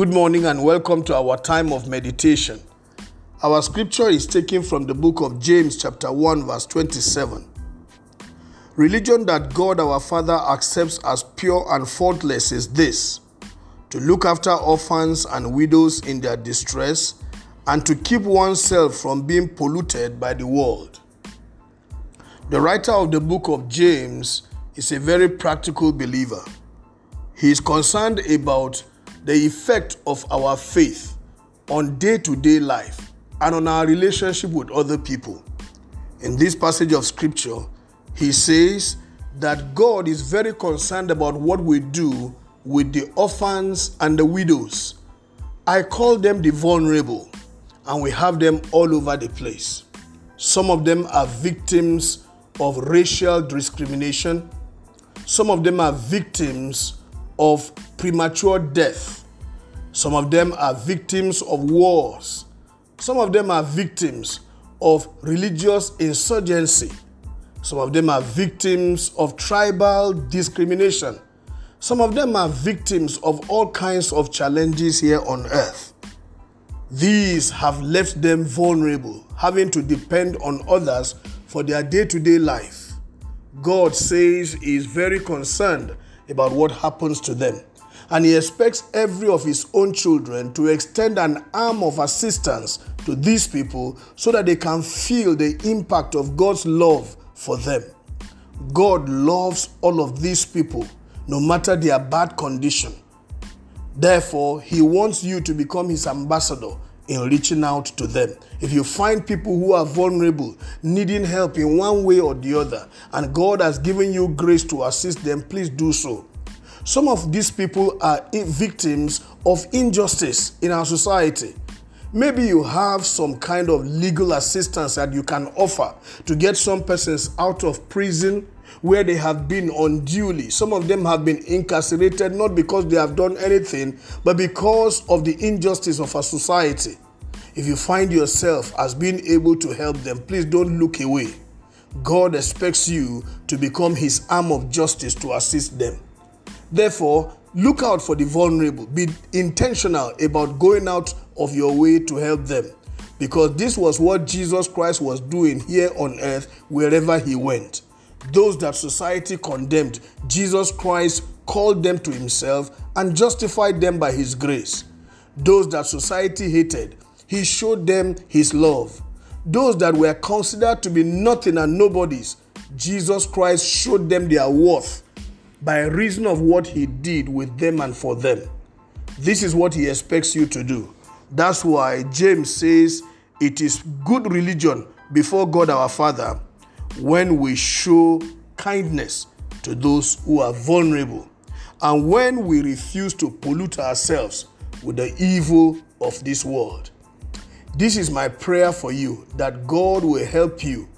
Good morning and welcome to our time of meditation. Our scripture is taken from the book of James, chapter 1, verse 27. Religion that God our Father accepts as pure and faultless is this to look after orphans and widows in their distress and to keep oneself from being polluted by the world. The writer of the book of James is a very practical believer. He is concerned about the effect of our faith on day to day life and on our relationship with other people. In this passage of scripture, he says that God is very concerned about what we do with the orphans and the widows. I call them the vulnerable, and we have them all over the place. Some of them are victims of racial discrimination, some of them are victims of premature death. Some of them are victims of wars. Some of them are victims of religious insurgency. Some of them are victims of tribal discrimination. Some of them are victims of all kinds of challenges here on earth. These have left them vulnerable, having to depend on others for their day to day life. God says He is very concerned about what happens to them. And he expects every of his own children to extend an arm of assistance to these people so that they can feel the impact of God's love for them. God loves all of these people, no matter their bad condition. Therefore, he wants you to become his ambassador in reaching out to them. If you find people who are vulnerable, needing help in one way or the other, and God has given you grace to assist them, please do so. Some of these people are victims of injustice in our society. Maybe you have some kind of legal assistance that you can offer to get some persons out of prison where they have been unduly. Some of them have been incarcerated not because they have done anything, but because of the injustice of our society. If you find yourself as being able to help them, please don't look away. God expects you to become his arm of justice to assist them. Therefore, look out for the vulnerable. Be intentional about going out of your way to help them. Because this was what Jesus Christ was doing here on earth wherever he went. Those that society condemned, Jesus Christ called them to himself and justified them by his grace. Those that society hated, he showed them his love. Those that were considered to be nothing and nobodies, Jesus Christ showed them their worth by reason of what he did with them and for them. This is what he expects you to do. That's why James says it is good religion before God our Father when we show kindness to those who are vulnerable and when we refuse to pollute ourselves with the evil of this world. This is my prayer for you that God will help you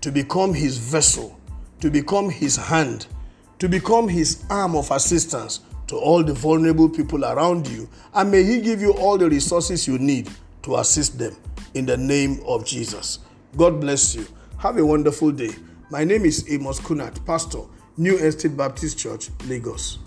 to become his vessel, to become his hand to become his arm of assistance to all the vulnerable people around you, and may he give you all the resources you need to assist them in the name of Jesus. God bless you. Have a wonderful day. My name is Amos Kunat, Pastor, New Estate Baptist Church, Lagos.